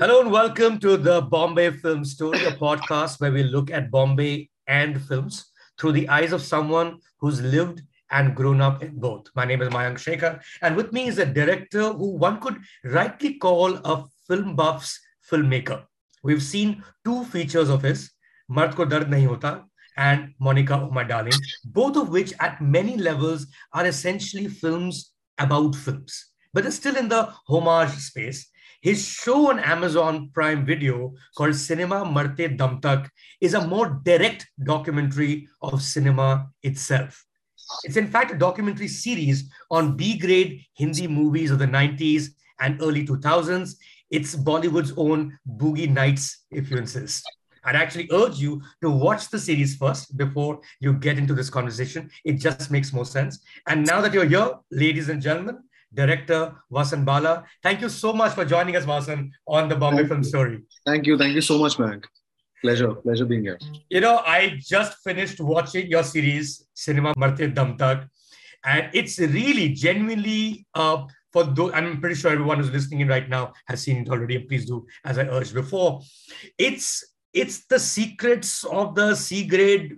Hello and welcome to the Bombay Film Story, a podcast where we look at Bombay and films through the eyes of someone who's lived and grown up in both. My name is Mayank Shekhar, and with me is a director who one could rightly call a film buff's filmmaker. We've seen two features of his, Mard Ko Dard Nahi Hota and Monica Oh My Darling, both of which at many levels are essentially films about films, but they're still in the homage space. His show on Amazon Prime Video called Cinema Marte Dam Tak is a more direct documentary of cinema itself. It's in fact a documentary series on B grade Hindi movies of the 90s and early 2000s. It's Bollywood's own Boogie Nights, if you insist. I'd actually urge you to watch the series first before you get into this conversation. It just makes more sense. And now that you're here, ladies and gentlemen, director Vasan Bala, thank you so much for joining us, Vasan, on the Bombay Film. Story. Thank you. Thank you so much, Mayank. Pleasure. Pleasure being here. You know, I just finished watching your series, Cinema Marte Dam Tak, and it's really genuinely uh, for those. I'm pretty sure everyone who's listening in right now has seen it already. Please do, as I urged before. It's it's the secrets of the C grade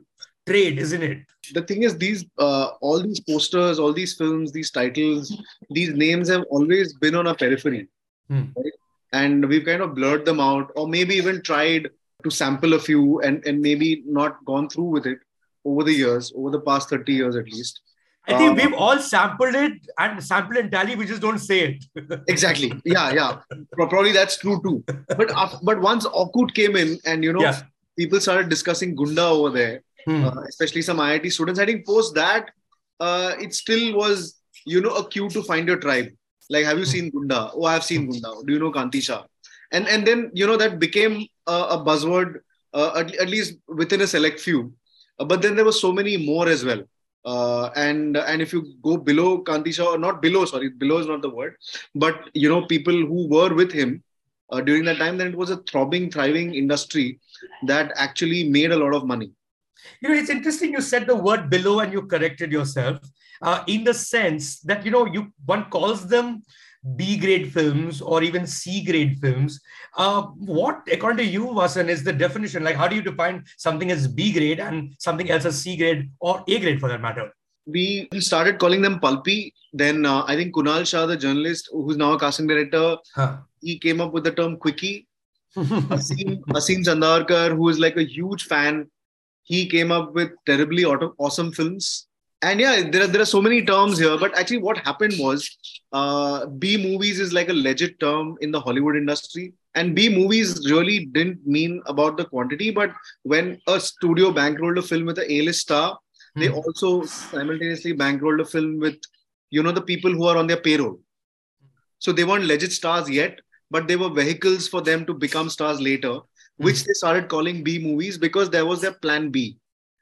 trade, isn't it? The thing is, these uh, all these posters, all these films, these titles, these names have always been on a periphery, Hmm. right? And we've kind of blurred them out, or maybe even tried to sample a few, and and maybe not gone through with it over the years, over the past thirty years at least. I think Uh, we've all sampled it and sampled and tally. We just don't say it. Exactly. Yeah, yeah. Probably that's true too. But af- but once Orkut came in, and you know, Yeah. people started discussing Gunda over there. Hmm. uh, especially some IIT students. I think post that, uh, it still was, you know, a cue to find your tribe. Like, have you seen Gunda? Oh, I have seen Gunda. Do you know Kanti Shah? And and then you know that became a, a buzzword, uh, at, at least within a select few. Uh, but then there were so many more as well. Uh, and and if you go below Kanti Shah, or not below, sorry, below is not the word, but you know people who were with him uh, during that time, then it was a throbbing, thriving industry that actually made a lot of money. You know, it's interesting you said the word below and you corrected yourself uh, in the sense that, you know, you one calls them B grade films or even C grade films. Uh, what, according to you, Vasan, is the definition? Like, how do you define something as B grade and something else as C grade or A grade for that matter? we started calling them pulpy. Then uh, I think Kunal Shah, the journalist, who's now a casting director, Huh. he came up with the term quickie. Asim, Asim who is like a huge fan, he came up with terribly awesome films. And yeah, there are, there are so many terms here. But actually, what happened was uh, B movies is like a legit term in the Hollywood industry. And B movies really didn't mean about the quantity, but when a studio bankrolled a film with a A-list star, they Hmm. also simultaneously bankrolled a film with you know the people who are on their payroll so they weren't legit stars yet but they were vehicles for them to become stars later which they started calling b movies because there was their plan b.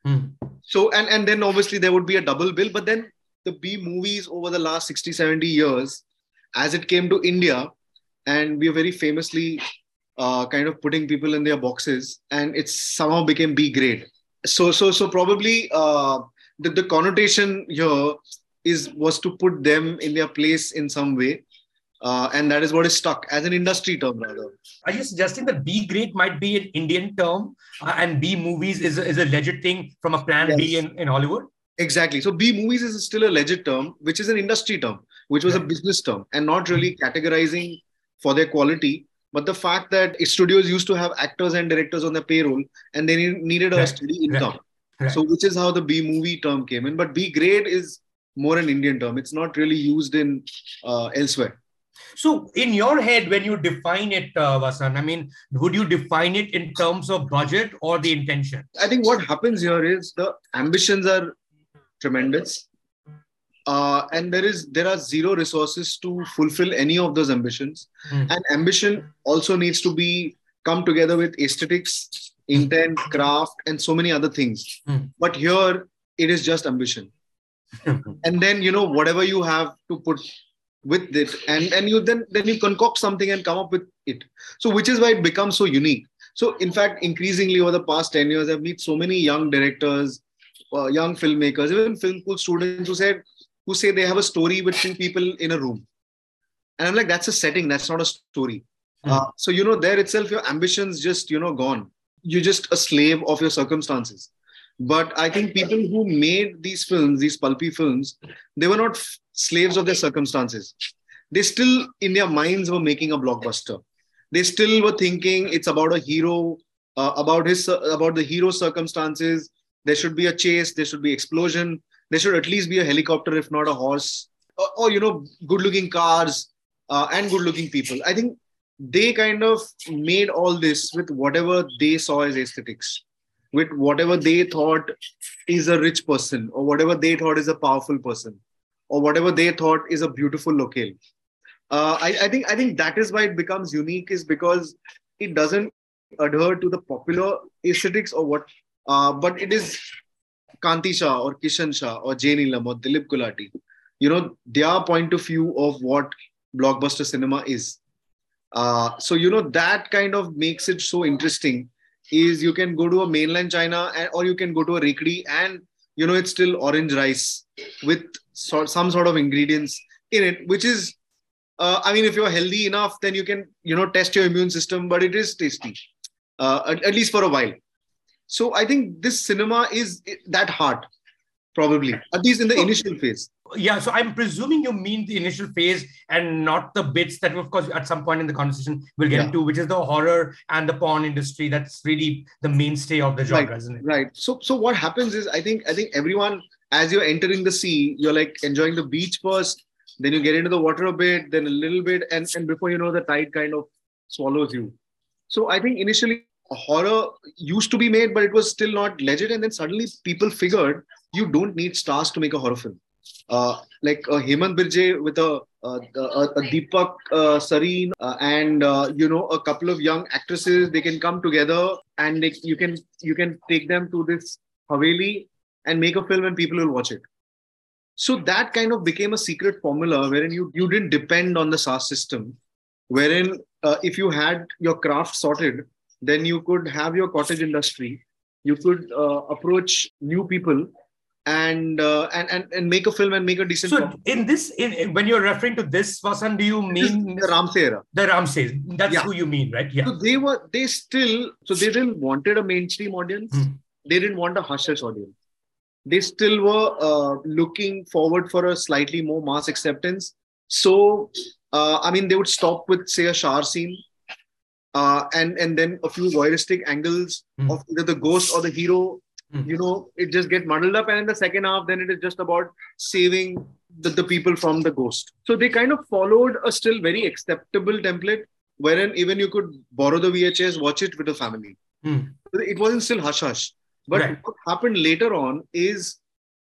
Hmm. so and and then obviously there would be a double bill but then the b movies over the last 60 70 years as it came to india and we are very famously uh, kind of putting people in their boxes and it somehow became b grade. So so so probably uh, the, the connotation here is was to put them in their place in some way uh, and that is what is stuck as an industry term rather. Are you suggesting that B grade might be an Indian term uh, and B movies is, a- is a legit thing from a plan B in, in Hollywood? exactly. So b movies is still a legit term which is an industry term which was a business term and not really categorizing for their quality. But the fact that studios used to have actors and directors on their payroll and they needed a Right. steady income. Right. so which is how the b movie term came in. But b grade is more an indian term. It's not really used in uh, elsewhere So, in your head, when you define it, uh, Vasan, I mean, would you define it in terms of budget or the intention? I think what happens here is the ambitions are tremendous, uh, and there is there are zero resources to fulfill any of those ambitions. Hmm. And ambition also needs to be come together with aesthetics, intent, craft, and so many other things. Hmm. But here it is just ambition, and then you know whatever you have to put with it, and and you then then you concoct something and come up with it. So which is why it becomes so unique. So, in fact, increasingly over the past 10 years, I've met so many young directors, uh, young filmmakers, even film school students who said, who say they have a story with two people in a room. And I'm like, that's a setting, that's not a story. Mm. Uh, so you know, there itself, your ambitions just you know gone. You're just a slave of your circumstances. But I think people who made these films, these pulpy films, they were not slaves of their circumstances. They still, in their minds, were making a blockbuster. They still were thinking it's about a hero, uh, about his about the hero's circumstances. There should be a chase. There should be explosion. There should at least be a helicopter, if not a horse, or, or you know, good-looking cars uh, and good-looking people. I think they kind of made all this with whatever they saw as aesthetics with whatever they thought is a rich person or whatever they thought is a powerful person or whatever they thought is a beautiful locale. Uh, I, I, think i think that is why it becomes unique is because it doesn't adhere to the popular aesthetics or what uh, but it is kanti shah or kishan shah or jay neelam or dilip gulati. You know their point of view of what blockbuster cinema is. Uh, so you know that kind of makes it so interesting is you can go to a mainland China and, or you can go to a Rekdi and you know it's still orange rice with so, some sort of ingredients in it, which is uh, I mean if you're healthy enough then you can you know test your immune system, but it is tasty uh, at, at least for a while. So I think this cinema is that hard, probably. At least in the initial phase. yeah so i'm presuming you mean the initial phase and not the bits that of course at some point in the conversation we'll get yeah. into which is the horror and the porn industry. That's really the mainstay of the genre right, isn't it? right. So so what happens is i think i think everyone as you're entering the sea you're like enjoying the beach first then you get into the water a bit then a little bit and and before you know the tide kind of swallows you. So i think initially horror used to be made but it was still not legit and then suddenly people figured you don't need stars to make a horror film uh, like uh, Hemant Birje with a, uh, a, a Deepak uh, Sareen uh, and uh, you know a couple of young actresses. They can come together and they, you can you can take them to this Haveli and make a film and people will watch it. So that kind of became a secret formula wherein you you didn't depend on the SaaS system, wherein uh, if you had your craft sorted, then you could have your cottage industry. You could approach new people and, uh, and and and make a film and make a decent. So film. in this, in, when you're referring to this, Vasan, do you mean the Ramsay era? The Ramsay. That's yeah. who you mean, right? Yeah. So they were they still so they didn't wanted a mainstream audience. Hmm. They didn't want a hush audience. They still were uh, looking forward for a slightly more mass acceptance. So uh, I mean, they would stop with say a shower scene. Uh, and and then a few voyeuristic angles hmm. of either the ghost or the hero Mm. You know, it just get muddled up, and in the second half, then it is just about saving the, the people from the ghost. So they kind of followed a still very acceptable template, wherein even you could borrow the VHS, watch it with a family. Mm. It wasn't still hush hush. But right. what happened later on is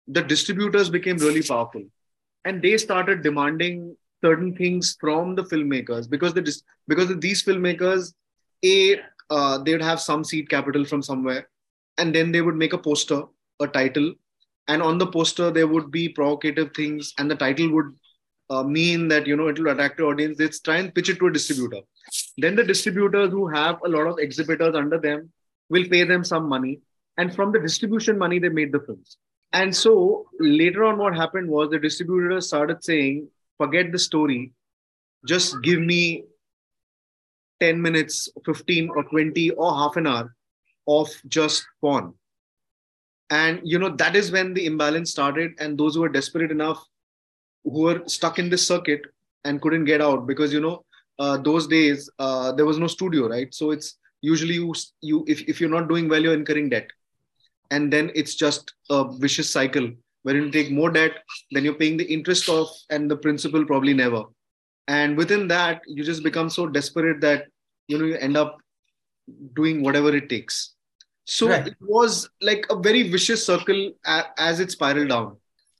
the distributors became really powerful, and they started demanding certain things from the filmmakers because the because these filmmakers, a uh, they would have some seed capital from somewhere and then they would make a poster a title. And on the poster there would be provocative things and the title would uh, mean that you know it will attract the audience. Let's try and pitch it to a distributor. Then the distributors who have a lot of exhibitors under them will pay them some money. And from the distribution money they made the films. And so later on what happened was the distributors started saying forget the story. Just give me 10 minutes 15 or 20 or half an hour of just porn. And you know that is when the imbalance started and those who were desperate enough who were stuck in this circuit and couldn't get out because you know uh, those days uh, there was no studio right? So it's usually you you if, if you're not doing well you're incurring debt. And then it's just a vicious cycle where you take more debt then you're paying the interest off and the principal probably never. And within that you just become so desperate that you know you end up doing whatever it takes so right. it was like a very vicious circle as it spiraled down.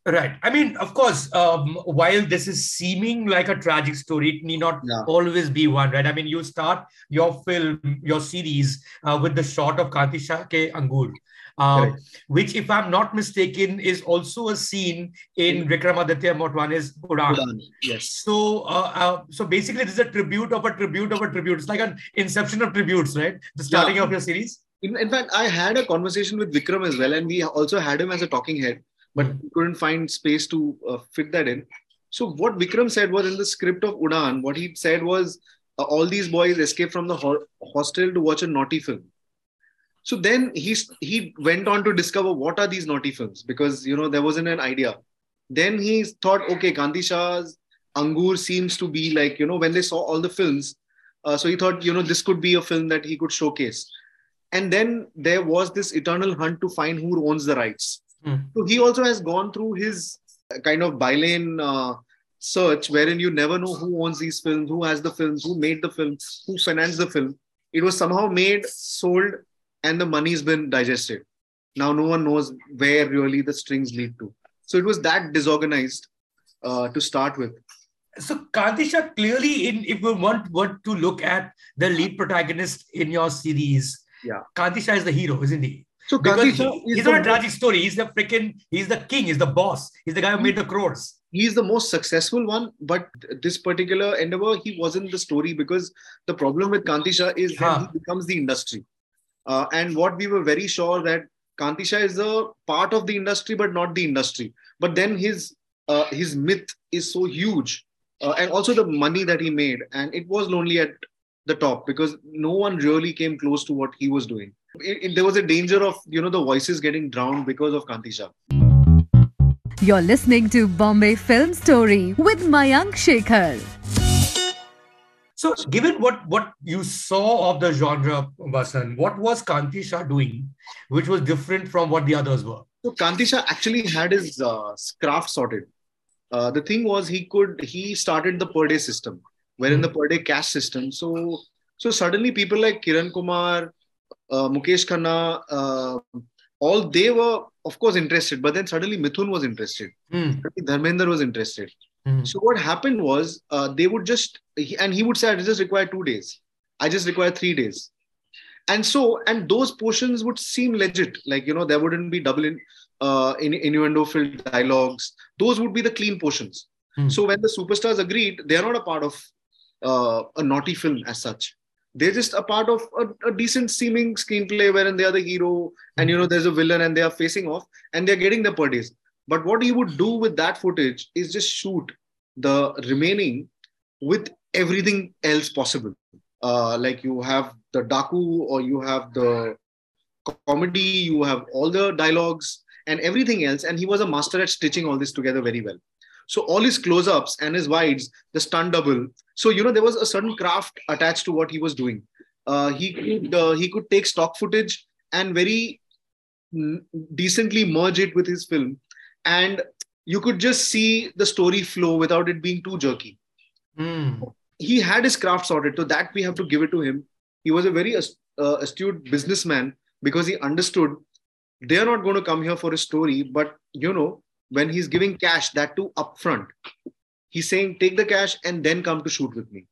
Right. I mean, of course, um, while this is seeming like a tragic story, it need not yeah. always be one, right? I mean, you start your film, your series uh, with the shot of Kanti Shah ke Angur, uh, which, if I'm not mistaken, is also a scene in Vikramaditya Motwane's. Udaan. Yes. So, uh, uh, so basically, this is a tribute of a tribute of a tribute. It's like an inception of tributes, right? The starting yeah. of your series in, in fact, I had a conversation with Vikram as well, and we also had him as a talking head, but we couldn't find space to uh, fit that in. So what Vikram said was in the script of Udaan, what he said was uh, all these boys escape from the ho- hostel to watch a naughty film. So then he he went on to discover what are these naughty films because you know there wasn't an idea. Then he thought, okay, Kanti Shah's Angur seems to be like you know when they saw all the films, uh, so he thought you know this could be a film that he could showcase. And then there was this eternal hunt to find who owns the rights. Hmm. So he also has gone through his kind of bylane uh, search wherein you never know who owns these films, who has the films, who made the film, who financed the film. It was somehow made, sold, and the money's been digested. Now no one knows where really the strings lead to. So it was that disorganized uh, to start with. So Kanti clearly, in if we want, want to look at the lead protagonist in your series, Yeah. Kanti Shah is the hero, isn't he? So Kanti he- Shah is he's not a tragic story. He's the freaking, he's the king, he's the boss, he's the guy who made the crores. he's the most successful one, but this particular endeavor, he wasn't the story because the problem with Kanti Shah is Huh. that he becomes the industry. Uh, and what we were very sure that Kanti Shah is a part of the industry, but not the industry. But then his uh, his myth is so huge, uh, and also the money that he made, and it was lonely at the top because no one really came close to what he was doing. It- it- there was a danger of you know the voices getting drowned because of Kanti Shah. You're listening to Bombay Film Story with Mayank Shekhar. So, given what what you saw of the genre, Vasan, what was Kanti Shah doing, which was different from what the others were? So Kanti Shah actually had his uh, craft sorted. Uh, the thing was he could he started the per day system, wherein the per day cash system. So so suddenly people like Kiran Kumar, uh, Mukesh Khanna, uh, all they were of course interested, but then suddenly Mithun was interested. Hmm, Dharmendra was interested. hmm, So what happened was uh, they would just and he would say I just require two days. I just require three days. And so and those portions would seem legit. Like you know there wouldn't be double in, uh, in innuendo filled dialogues. Those would be the clean portions. Hmm. So when the superstars agreed, they are not a part of uh, a naughty film as such. They're just a part of a, a decent seeming screenplay wherein they are the hero and you know there's a villain and they are facing off and they're getting the per days. But what he would do with that footage is just shoot the remaining with everything else possible. Uh, like you have the Daku or you have the comedy, you have all the dialogues and everything else. And he was a master at stitching all this together very well. So all his close-ups and his wides, the stunt double. So you know there was a certain craft attached to what he was doing. Uh, he could uh, he could take stock footage and very mm, decently merge it with his film, and you could just see the story flow without it being too jerky. hmm. He had his craft sorted, so that we have to give it to him. He was a very uh, astute businessman because he understood they are not going to come here for a story, but you know when he's giving cash, that too upfront, he's saying take the cash and then come to shoot with me.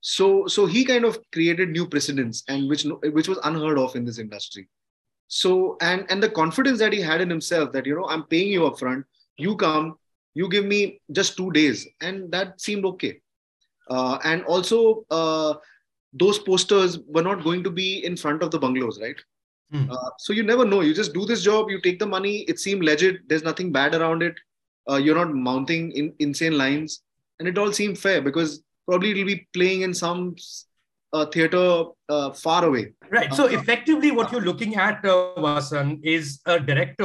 So so he kind of created new precedents and which which was unheard of in this industry. So and and the confidence that he had in himself that you know I'm paying you upfront, you come, you give me just two days, and that seemed okay. Uh, and also uh, those posters were not going to be in front of the bungalows, right? Hmm. Uh, so you never know. You just do this job, you take the money. It seemed legit. There's nothing bad around it. Uh, you're not mounting in, insane lines, and it all seemed fair because probably it'll be playing in some uh, theater uh, far away. Right. So effectively, what you're looking at, uh, Vasan, is a director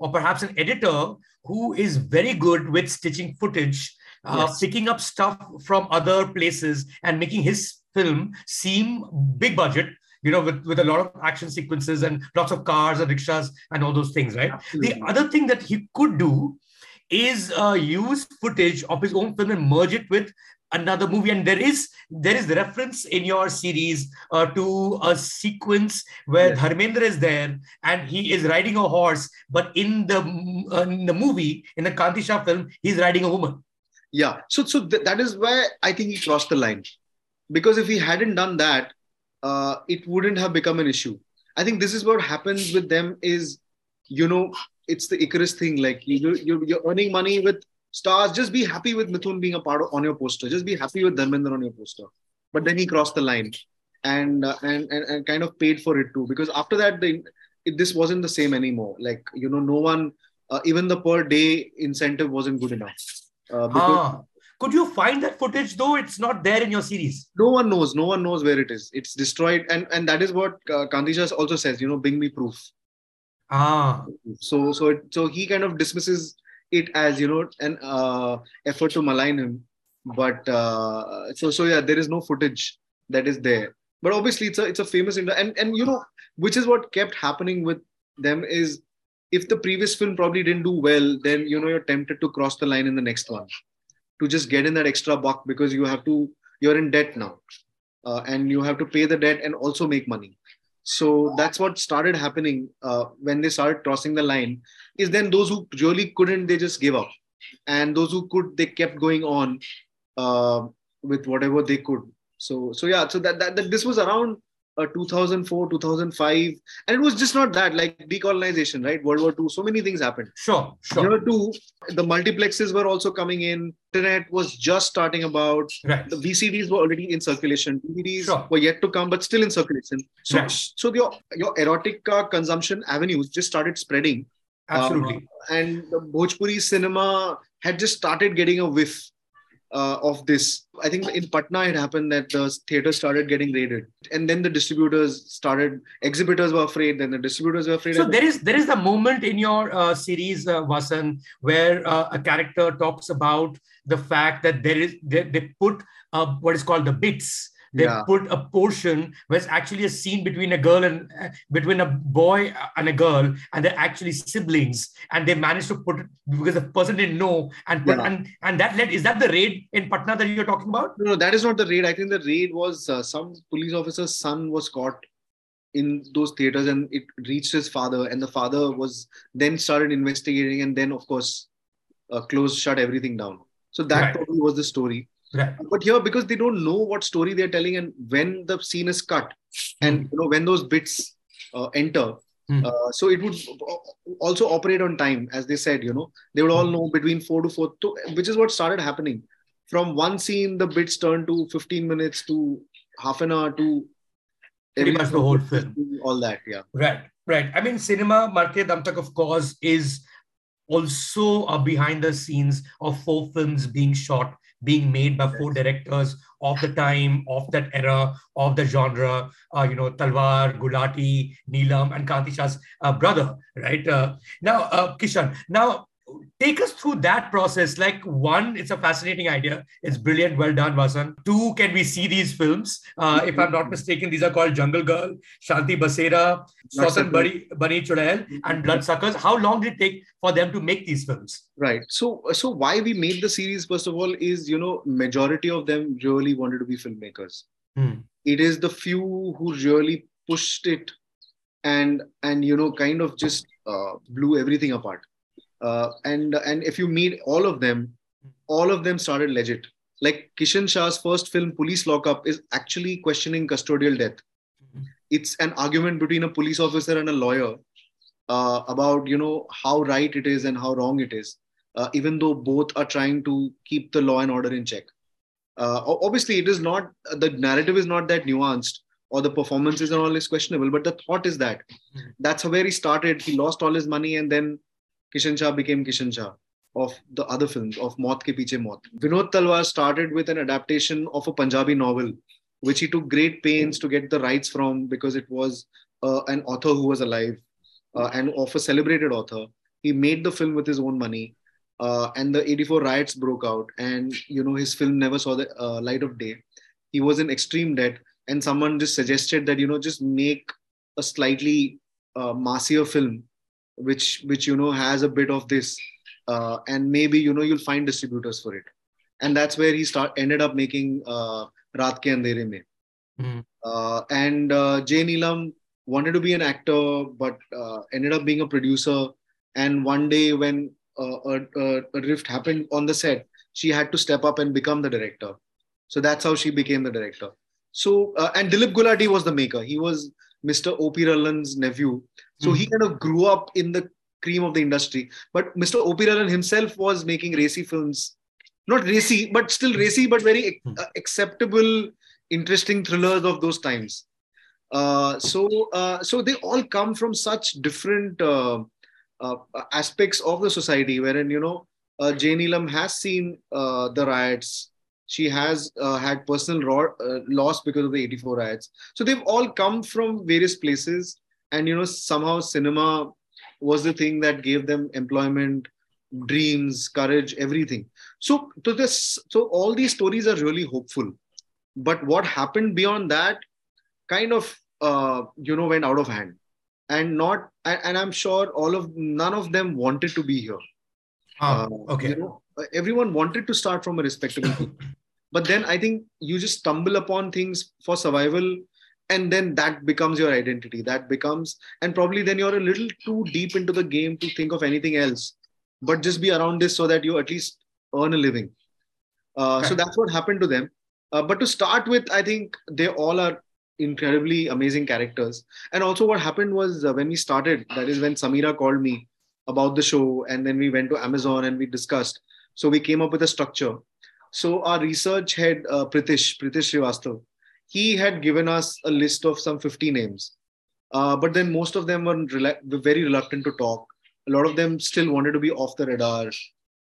or perhaps an editor who is very good with stitching footage, uh, Yes. picking up stuff from other places, and making his film seem big budget. You know, with, with a lot of action sequences and lots of cars and rickshaws and all those things, right? The other thing that he could do is uh, use footage of his own film and merge it with another movie and there is there is reference in your series uh, to a sequence where Yes. Dharmendra is there and he is riding a horse but in the uh, in the movie in the Kanti Shah film he's riding a woman Yeah. So so th- that is why I think he crossed the line, because if he hadn't done that, uh, it wouldn't have become an issue. I think this is what happens with them is, you know, it's the Icarus thing. Like you you're, you're earning money with stars. Just be happy with Mithun being a part of on your poster. Just be happy with Dharmendra on your poster. But then he crossed the line, and uh, and, and and kind of paid for it too. Because after that, the it, this wasn't the same anymore. Like you know, no one, uh, even the per day incentive wasn't good enough. Uh, because ah, Could you find that footage though? It's not there in your series. No one knows. No one knows where it is. It's destroyed, and and that is what uh, also says. You know, bring me proof. Ah, So so it, so he kind of dismisses it as you know an uh, effort to malign him. But uh, so so yeah, there is no footage that is there. But obviously, it's a it's a famous and and you know which is what kept happening with them is if the previous film probably didn't do well, then you know you're tempted to cross the line in the next one to just get in that extra buck because you have to you're in debt now. Uh, and you have to pay the debt and also make money. So that's what started happening uh, when they started crossing the line is then those who really couldn't they just gave up. And those who could they kept going on uh, with whatever they could. So so yeah so that, that, that this was around uh, 2004 2005 and it was just not that like decolonization right world war ii so many things happened sure, sure. Here too, the multiplexes were also coming in. Internet was just starting about. Right. The VCDs were already in circulation. DVDs Sure. were yet to come, but still in circulation. So, Right. so your your erotica consumption avenues just started spreading, Absolutely. and the Bhojpuri cinema had just started getting a whiff uh, of this. I think in Patna it happened that the theaters started getting raided, and then the distributors started. Exhibitors were afraid. Then the distributors were afraid. So there is there is a moment in your uh, series, uh, Vasan, where uh, a character talks about the fact that there is they, they put uh, what is called the bits. They Yeah. put a portion where it's actually a scene between a girl and uh, between a boy and a girl, and they're actually siblings, and they managed to put it because the person didn't know and put Yeah. and and that led is that the raid in Patna that you're talking about? No, no, that is not the raid. I think the raid was uh, some police officer's son was caught in those theaters and it reached his father. And the father was then started investigating and then, of course, uh, closed, shut everything down. So that Right. probably was the story. Right. But here, because they don't know what story they're telling and when the scene is cut and you know when those bits uh, enter, Hmm. uh, so it would also operate on time, as they said. You know, they would all Hmm. know between four to four, to, which is what started happening. From one scene, the bits turned to 15 minutes to half an hour to Pretty much the whole film. All that, yeah. Right, right. I mean, cinema, Marte Dam Tak, of course, is also a behind the scenes of four films being shot, being made by four directors of the time, of that era, of the genre. Uh, you know, Talwar, Gulati, Neelam, and Kanti Shah's uh, brother, right? Uh, now, uh, Kishan, now take us through that process. Like, one, it's a fascinating idea. It's brilliant. Well done, Vasan. Two, can we see these films? Uh, if I'm not mistaken, these are called Jungle Girl, Shanti Basera, Swatan Bani, Bani Chudail, and Bloodsuckers. How long did it take for them to make these films? Right. So, so why we made the series first of all is you know majority of them really wanted to be filmmakers. Hmm. It is the few who really pushed it, and and you know kind of just uh, blew everything apart. Uh, and and if you meet all of them, all of them started legit. Like Kishan Shah's first film, Police Lockup, is actually questioning custodial death. It's an argument between a police officer and a lawyer uh, about you know how right it is and how wrong it is uh, even though both are trying to keep the law and order in check uh, obviously it is not the narrative is not that nuanced or the performances and all is questionable but the thought is that Mhm. that's where he started he lost all his money and then kishan shah became kishan shah of the other films of Maut Ke Piche Maut. Vinod Talwar started with an adaptation of a Punjabi novel, which he took great pains to get the rights from because it was uh, an author who was alive uh, and of a celebrated author. He made the film with his own money, uh, and the '84 riots broke out, and you know his film never saw the uh, light of day. He was in extreme debt, and someone just suggested that you know just make a slightly uh, massier film, which which you know has a bit of this, uh, and maybe you know you'll find distributors for it, and that's where he start ended up making uh, Raat Ke Andhere Mein. Mhm. Uh, and uh, Jay Neelam wanted to be an actor, but uh, ended up being a producer. And one day, when uh, a, a, a rift happened on the set, she had to step up and become the director. So that's how she became the director. So, uh, and Dilip Gulati was the maker. He was Mr. O.P. Ralhan's nephew. So he kind of grew up in the cream of the industry. But Mr. O.P. Himself was making racy films. Not racy, but still racy, but very Hmm. uh, acceptable, interesting thrillers of those times. Uh, so, uh, so they all come from such different uh, uh, aspects of the society, wherein you know uh, Jay Neelam has seen uh, the riots. She has uh, had personal ro- loss because of the 84 riots. So they've all come from various places. And, you know, somehow cinema was the thing that gave them employment, dreams, courage, everything. So to this, so all these stories are really hopeful. But what happened beyond that kind of, uh, you know, went out of hand. And not, and I'm sure all of, none of them wanted to be here. Ah, Uh, okay. you know, everyone wanted to start from a respectable but then I think you just stumble upon things for survival, and then that becomes your identity. That becomes, and probably then you're a little too deep into the game to think of anything else, but just be around this so that you at least earn a living. Uh, so that's what happened to them. Uh, but to start with, I think they all are incredibly amazing characters. And also, what happened was uh, when we started, that is when Samira called me about the show, and then we went to Amazon and we discussed. So we came up with a structure. So our research head, uh, Pritish, Pritish Srivastav, he had given us a list of some 50 names. Uh, but then most of them were, rela- were very reluctant to talk. A lot of them still wanted to be off the radar.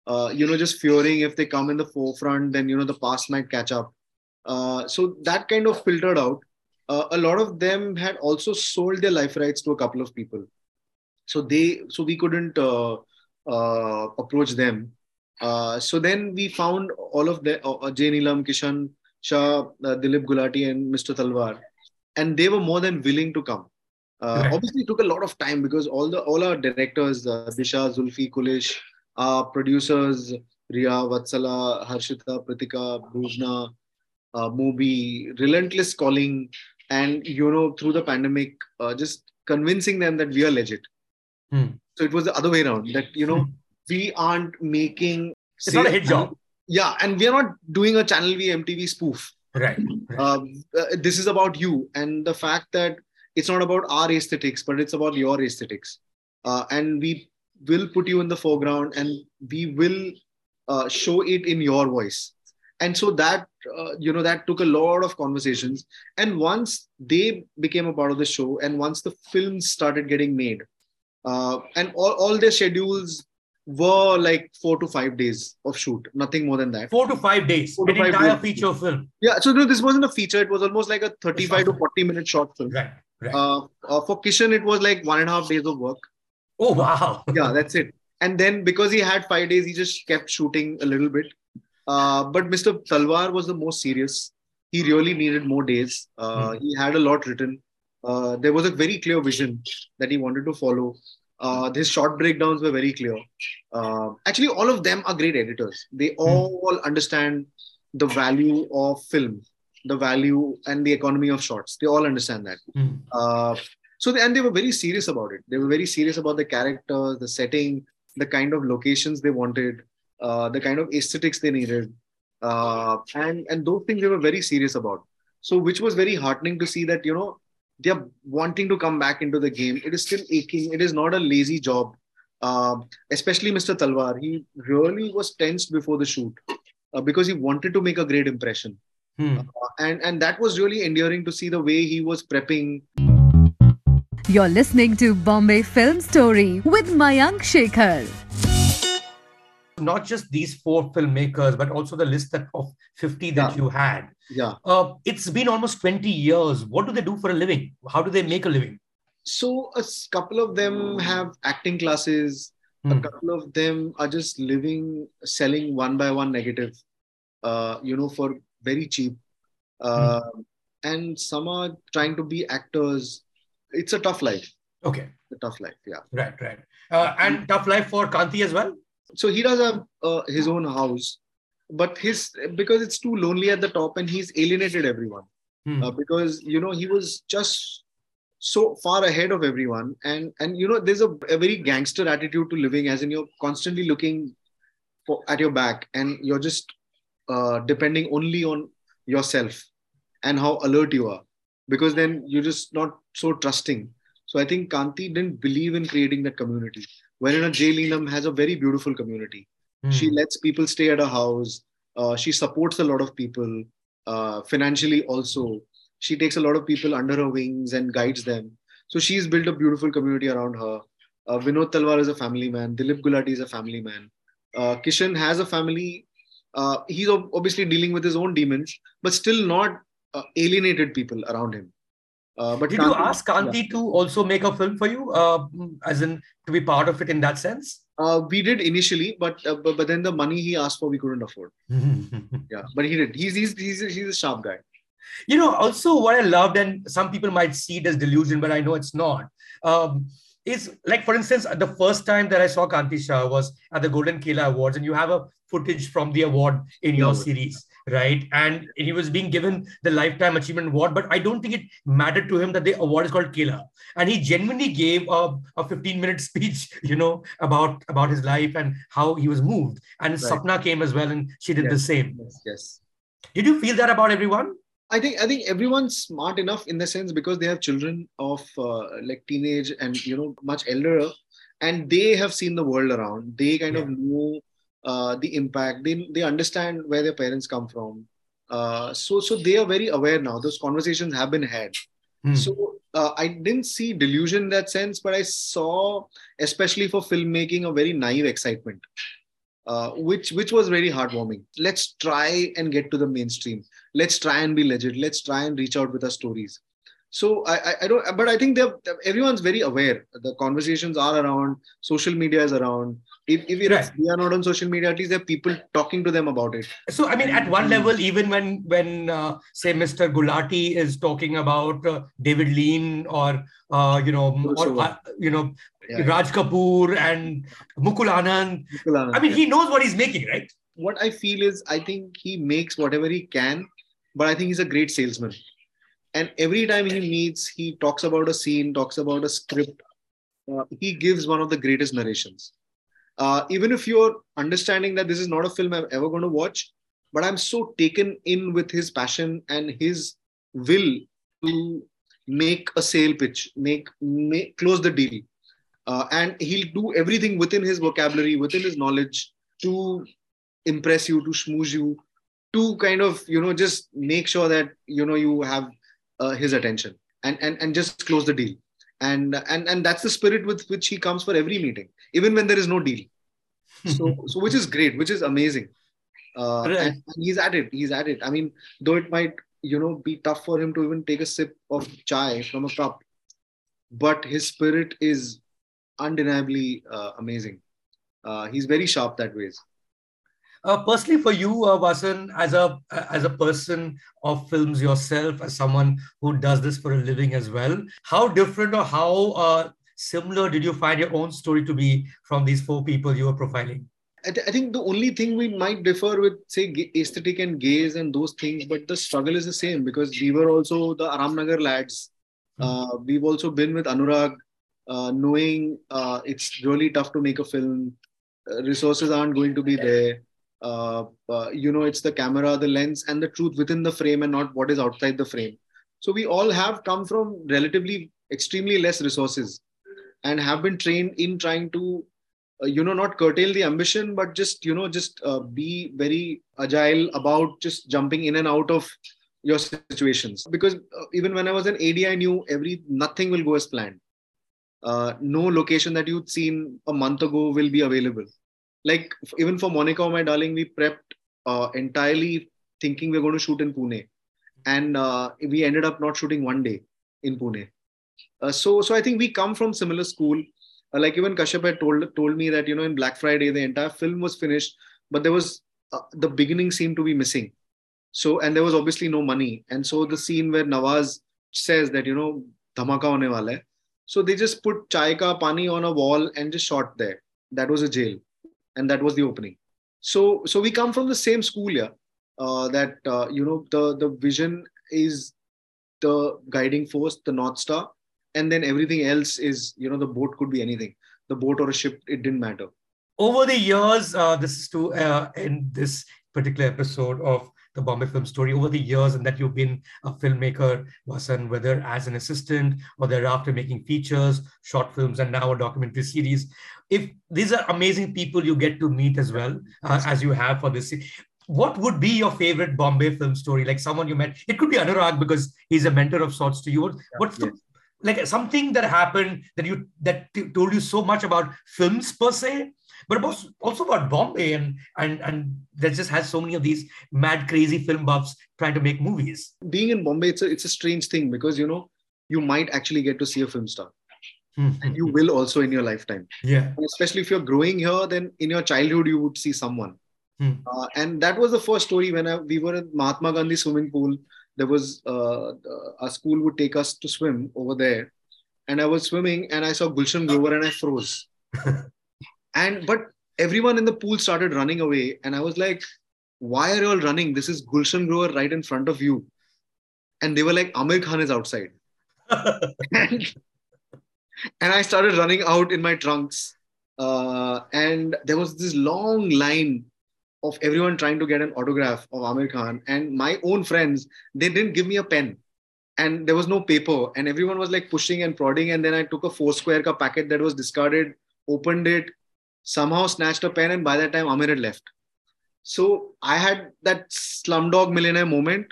Uh, you know, just fearing if they come in the forefront, then you know the past might catch up. Uh, so that kind of filtered out. Uh, a lot of them had also sold their life rights to a couple of people so they so we couldn't uh, uh, approach them so then we found all of the uh, Jay Neelam, Kishan Shah, uh, Dilip Gulati, and Mr. Talwar, and they were more than willing to come. Uh, Right. Obviously, it took a lot of time because all the all our directors, uh, Disha, Zulfi, Kulish, our producers, Ria, Vatsala, Harshita, Pratika, Bhujna, uh, Mobi, relentless calling, and you know through the pandemic, uh, just convincing them that we are legit. Hmm. So it was the other way around that you know we aren't making. It's not a hit job. Yeah, and we are not doing a Channel V MTV spoof. Right. right. Um, uh, this is about you and the fact that it's not about our aesthetics, but it's about your aesthetics. Uh, and we will put you in the foreground and we will uh, show it in your voice. And so that, uh, you know, that took a lot of conversations. And once they became a part of the show and once the films started getting made, uh, and all, all their schedules were like four to five days of shoot, nothing more than that. Four to five days. Four An entire days. feature film. Yeah, so no, this wasn't a feature. It was almost like a 35 to 40 minute short film. Right. Right. Uh, uh, for Kishan, it was like one and a half days of work. oh wow. Yeah, that's it. And then because he had five days, he just kept shooting a little bit. Uh, but Mr. Talwar was the most serious. He really needed more days. Uh, Hmm. He had a lot written. Uh, there was a very clear vision that he wanted to follow. Uh, his short breakdowns were very clear. Uh, actually, all of them are great editors. They all understand the value of film, the value and the economy of shots. They all understand that. Hmm. Uh, so they, and they were very serious about it. They were very serious about the characters, the setting, the kind of locations they wanted, uh, the kind of aesthetics they needed, uh, and and those things they were very serious about. So which was very heartening to see that you know they are wanting to come back into the game. It is still aching. It is not a lazy job. Uh, especially Mr. Talwar, he really was tensed before the shoot uh, because he wanted to make a great impression, Hmm. uh, and and that was really endearing to see the way he was prepping You're listening to Bombay Film Story with Mayank Shekhar. Not just these four filmmakers, but also the list that of 50 that Yeah. you had. yeah Uh, it's been almost 20 years. What do they do for a living? How do they make a living? So a couple of them have acting classes. A Hmm. couple of them are just living, selling one by one negative, uh, you know, for very cheap. Uh, And some are trying to be actors. It's a tough life. Okay. A tough life, yeah. Right, right. Uh, and tough life for Kanti as well? So he does have uh, his own house, but his because it's too lonely at the top, and he's alienated everyone. Hmm. uh, because you know he was just so far ahead of everyone and and you know there's a, a very gangster attitude to living as in you're constantly looking for, at your back and you're just uh, depending only on yourself and how alert you are because then you're just not so trusting so i think kanti didn't believe in creating that community wherein a Jay has a very beautiful community. Hmm. she lets people stay at her house. Uh, she supports a lot of people uh, financially also. She takes a lot of people under her wings and guides them. So she's built a beautiful community around her. Uh, vinod talwar is a family man. Dilip gulati is a family man. Uh, Kishan has a family. Uh, he's ob- obviously dealing with his own demons, but still not uh, alienated people around him. Uh, but Did you ask Kanti to also make a film for you, uh, as in to be part of it in that sense? Uh, we did initially, but, uh, but but then the money he asked for, we couldn't afford. Yeah, but he did. He's he's he's, he's a sharp guy. you know, also what I loved, and some people might see it as delusion, but I know it's not. Um, is like, for instance, the first time that I saw Kanti Shah was at the Golden Kela Awards, and you have a footage from the award in your Yeah. series, right? And he was being given the Lifetime Achievement Award, but I don't think it mattered to him that the award is called Kela. And he genuinely gave a, a 15 minute speech, you know, about, about his life and how he was moved. And Right. Sapna came as well, and she did the same. Yes, yes. Did you feel that about everyone? I think I think everyone's smart enough in the sense because they have children of uh, like teenage and you know much elder, and they have seen the world around. They kind of know uh, the impact. They they understand where their parents come from. Uh, so so they are very aware now. Those conversations have been had. Hmm. So uh, I didn't see delusion in that sense, but I saw, especially for filmmaking, a very naive excitement, uh, which which was very heartwarming. Let's try and get to the mainstream. Let's try and be legit. Let's try and reach out with our stories. So I, I, I don't, but I think they're, everyone's very aware. The conversations are around. Social media is around. If, if we- Right. we are not on social media, at least there are people talking to them about it. So, I mean, at one level, even when, when uh, say, Mr. Gulati is talking about uh, David Lean or, uh, you know, Also, or, uh, you know, Yeah. Raj Kapoor and Mukul Anand. People are- I mean, he knows what he's making, right? what I feel is I think he makes whatever he can, but I think he's a great salesman. And every time he meets, he talks about a scene, talks about a script. Uh, he gives one of the greatest narrations. Uh, even if you're understanding that this is not a film I'm ever going to watch, but I'm so taken in with his passion and his will to make a sale pitch, make, make close the deal. Uh, and he'll do everything within his vocabulary, within his knowledge to impress you, to schmooze you, to kind of you know just make sure that you know you have uh, his attention and and and just close the deal. And and and that's the spirit with which he comes for every meeting, even when there is no deal. So so which is great, which is amazing. Uh, Right. and, and he's at it. He's at it. I mean, though it might you know be tough for him to even take a sip of chai from a cup, but his spirit is undeniably uh, amazing. Uh, he's very sharp that ways. Uh, personally, for you, uh, Vasan, as a as a person of films yourself, as someone who does this for a living as well, how different or how uh, similar did you find your own story to be from these four people you were profiling? I, th- I think the only thing we might differ with, say, aesthetic and gaze and those things, but the struggle is the same because we were also the Aramnagar lads. Uh, we've also been with Anurag, uh, knowing uh, it's really tough to make a film. Uh, resources aren't going to be there. Uh, uh, you know, it's the camera, the lens, and the truth within the frame and not what is outside the frame. So we all have come from relatively extremely less resources and have been trained in trying to uh, you know not curtail the ambition but just you know just uh, be very agile about just jumping in and out of your situations. Because uh, even when i was an ad i knew every nothing will go as planned. Uh, no location that you'd seen a month ago will be available like even for monica oh my darling we prepped uh, entirely thinking we're going to shoot in pune and uh, we ended up not shooting one day in pune uh, so so i think we come from similar school uh, like even Kashyap had told told me that you know in Black Friday the entire film was finished, but there was uh, the beginning seemed to be missing. So and there was obviously no money, and so the scene where Nawaz says that you know dhamaka hone wala hai. So they just put chai ka pani on a wall and just shot there. That was a jail, and that was the opening. So so we come from the same school, yeah. Uh, that uh, you know the the vision is the guiding force, the north star, and then everything else is you know the boat could be anything the boat or a ship it didn't matter Over the years, uh, this is to uh, in this particular episode of the Bombay Film Story. Over the years, and that you've been a filmmaker, Vasan, whether as an assistant or thereafter making features, short films, and now a documentary series. If these are amazing people you get to meet as well uh, as you have for this. What would be your favorite Bombay film story? Like someone you met, it could be Anurag because he's a mentor of sorts to you. What- What's the like something that happened that you that t- told you so much about films per se but also, also about Bombay and and and that just has so many of these mad, crazy film buffs trying to make movies. Being in Bombay, it's a it's a strange thing because you know you might actually get to see a film star. and you will also in your lifetime. Yeah. And especially if you're growing here, then in your childhood you would see someone. Hmm. Uh, and that was the first story when I, we were at Mahatma Gandhi swimming pool. There was uh, a school would take us to swim over there, and I was swimming and I saw Gulshan Grover and I froze. and but everyone in the pool started running away, and I was like, "Why are you all running? This is Gulshan Grover right in front of you." And they were like, "Aamir Khan is outside." and, and I started running out in my trunks. Uh, and there was this long line of everyone trying to get an autograph of Aamir Khan. And my own friends, they didn't give me a pen. And there was no paper. And everyone was like pushing and prodding. And then I took a four square ka packet that was discarded, opened it, somehow snatched a pen. And by that time, Aamir had left. So I had that slumdog millionaire moment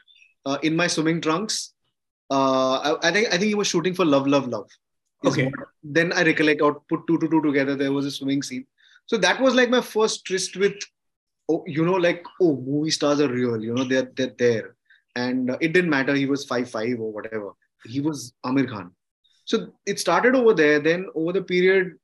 uh, in my swimming trunks. Uh, I, I think I think he was shooting for Love, Love, Love. Okay. what- then I recollect or put two to two together. There was a swimming scene. So that was like my first tryst with, oh, you know, like oh, movie stars are real. You know, they're they're there, and uh, it didn't matter. He was five five or whatever. He was Aamir Khan. So it started over there. Then over the period,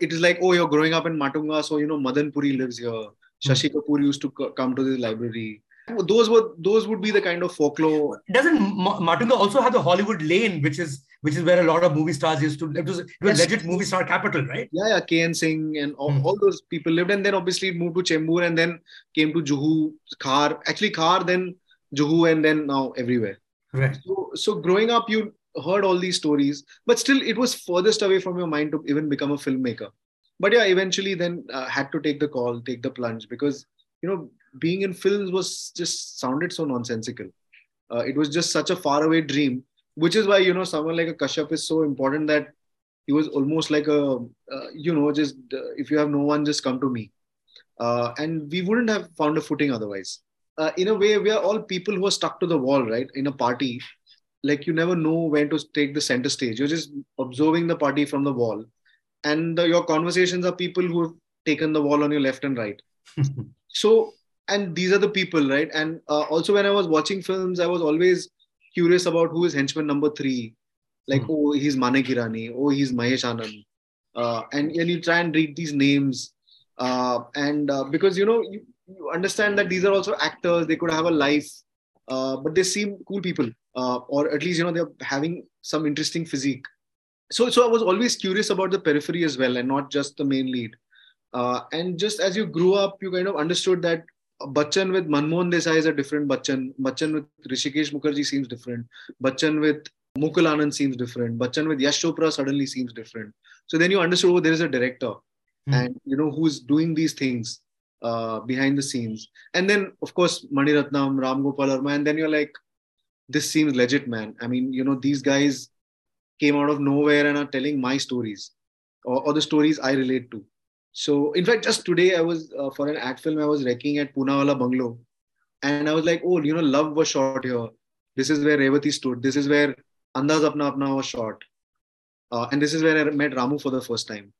it is like oh, you're growing up in Matunga, so you know Madan Puri lives here. Shashi Kapoor used to co- come to the library. Those were those would be the kind of folklore Doesn't Ma- Matunga also have the Hollywood lane, which is which is where a lot of movie stars used to? It was, it was Yes. legit movie star capital, right? yeah, yeah, KN Singh and all, Hmm. all those people lived, and then obviously it moved to Chembur, and then came to Juhu, Khar. Actually, Khar, then Juhu, and then now everywhere. Right. So, so growing up, you heard all these stories, but still, it was furthest away from your mind to even become a filmmaker. But yeah, eventually, then uh, had to take the call, take the plunge, because you know, being in films was just sounded so nonsensical. Uh, it was just such a faraway dream, which is why you know someone like a Kashyap is so important that he was almost like a uh, you know just uh, if you have no one just come to me uh, and we wouldn't have found a footing otherwise uh, in a way we are all people who are stuck to the wall right in a party like you never know when to take the center stage. You're just observing the party from the wall. And uh, your conversations are people who have taken the wall on your left and right. So and these are the people right? And uh, also when i was watching films i was always curious about who is henchman number three. Like Hmm. oh he's Manik Irani oh he's mahesh anand. Uh, and, and you try and read these names. Uh, and uh, because you know you, you understand that these are also actors. They could have a life uh, but they seem cool people uh, or at least you know they're having some interesting physique so so i was always curious about the periphery as well and not just the main lead uh, and just as you grew up you kind of understood that Bachchan with Manmohan Desai is a different Bachchan. Bachchan with Hrishikesh Mukherjee seems different. Bachchan with Mukul Anand seems different. Bachchan with Yash Chopra suddenly seems different. So then you understood, oh, there is a director, Hmm. and you know who's doing these things uh, behind the scenes. And then, of course, Mani Ratnam, Ram Gopal Varma, and then you're like, this seems legit, man. I mean, you know, these guys came out of nowhere and are telling my stories or, or the stories I relate to. So, in fact, just today I was uh, for an ad film, I was wrecking at Poonawala Bungalow, and I was like, oh, you know, love was shot here. This is where Revathi stood. This is where Andaz Apna Apna was shot. Uh, and this is where I met Ramu for the first time.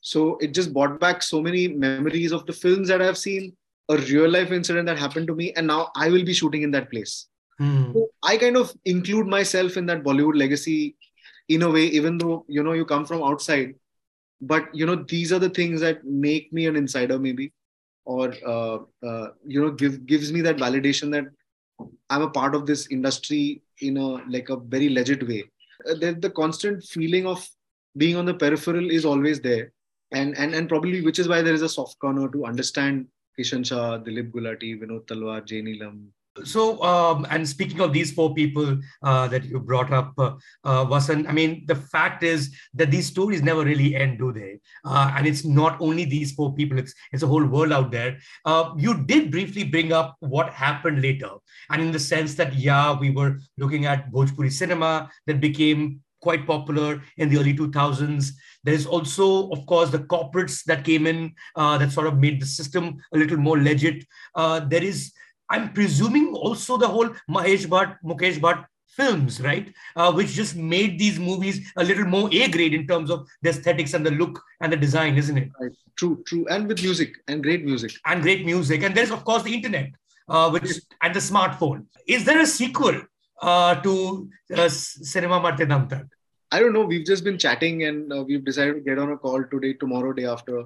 So it just brought back so many memories of the films that I've seen, a real life incident that happened to me, and now I will be shooting in that place. Hmm. So I kind of include myself in that Bollywood legacy in a way, even though you know you come from outside. But you know these are the things that make me an insider, maybe, or uh, uh, you know give gives me that validation that I'm a part of this industry in a like a very legit way. Uh, the, the constant feeling of being on the peripheral is always there, and and and probably which is why there is a soft corner to understand Kishan Shah, Dilip Gulati, Vinod Talwar, Jay So, um, and speaking of these four people uh, that you brought up, uh, uh, Vasan, I mean, the fact is that these stories never really end, do they? Uh, and it's not only these four people; it's it's a whole world out there. Uh, you did briefly bring up what happened later, and in the sense that yeah, we were looking at Bhojpuri cinema that became quite popular in the early 2000s. There's also, of course, the corporates that came in uh, that sort of made the system a little more legit. Uh, there is I'm presuming also the whole Mahesh Bhatt, Mukesh Bhatt films, right? Uh, which just made these movies a little more A grade in terms of the aesthetics and the look and the design, isn't it? Right. True, true. And with music and great music. And great music. And there's, of course, the internet, uh, which and the smartphone. Is there a sequel to uh, Cinema Marte Dam Tak? I don't know. We've just been chatting and uh, we've decided to get on a call today, tomorrow, day after,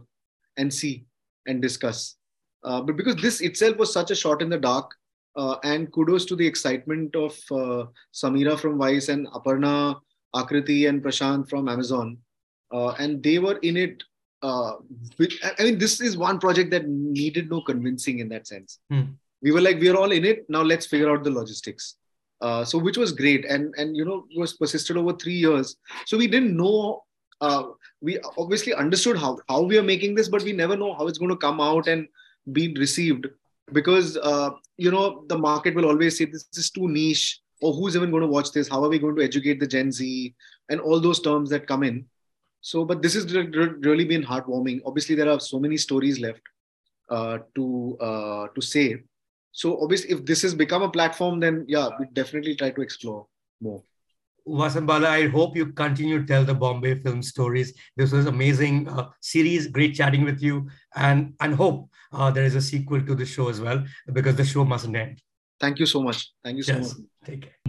and see and discuss. Uh, but because this itself was such a shot in the dark, uh, and kudos to the excitement of uh, Samira from Vice and Aparna, Akriti, and Prashant from Amazon. Uh, and they were in it. Uh, with, I mean, this is one project that needed no convincing in that sense. Hmm. We were like, we're all in it. Now let's figure out the logistics. Uh, so which was great. And and you know was persisted over three years. So we didn't know uh, we obviously understood how how we are making this but we never know how it's going to come out and be received. Because uh, you know the market will always say this is too niche. Or who's even going to watch this? How are we going to educate the gen z? And all those terms that come in. So but this has really been heartwarming. Obviously there are so many stories left uh, to uh, to say so obviously if this has become a platform then yeah we definitely try to explore more Vasan Bala, I hope you continue to tell the Bombay film stories. This was amazing uh, series. Great chatting with you, and and hope uh, there is a sequel to the show as well because the show mustn't end. Thank you so much. Thank you so yes. much. Take care.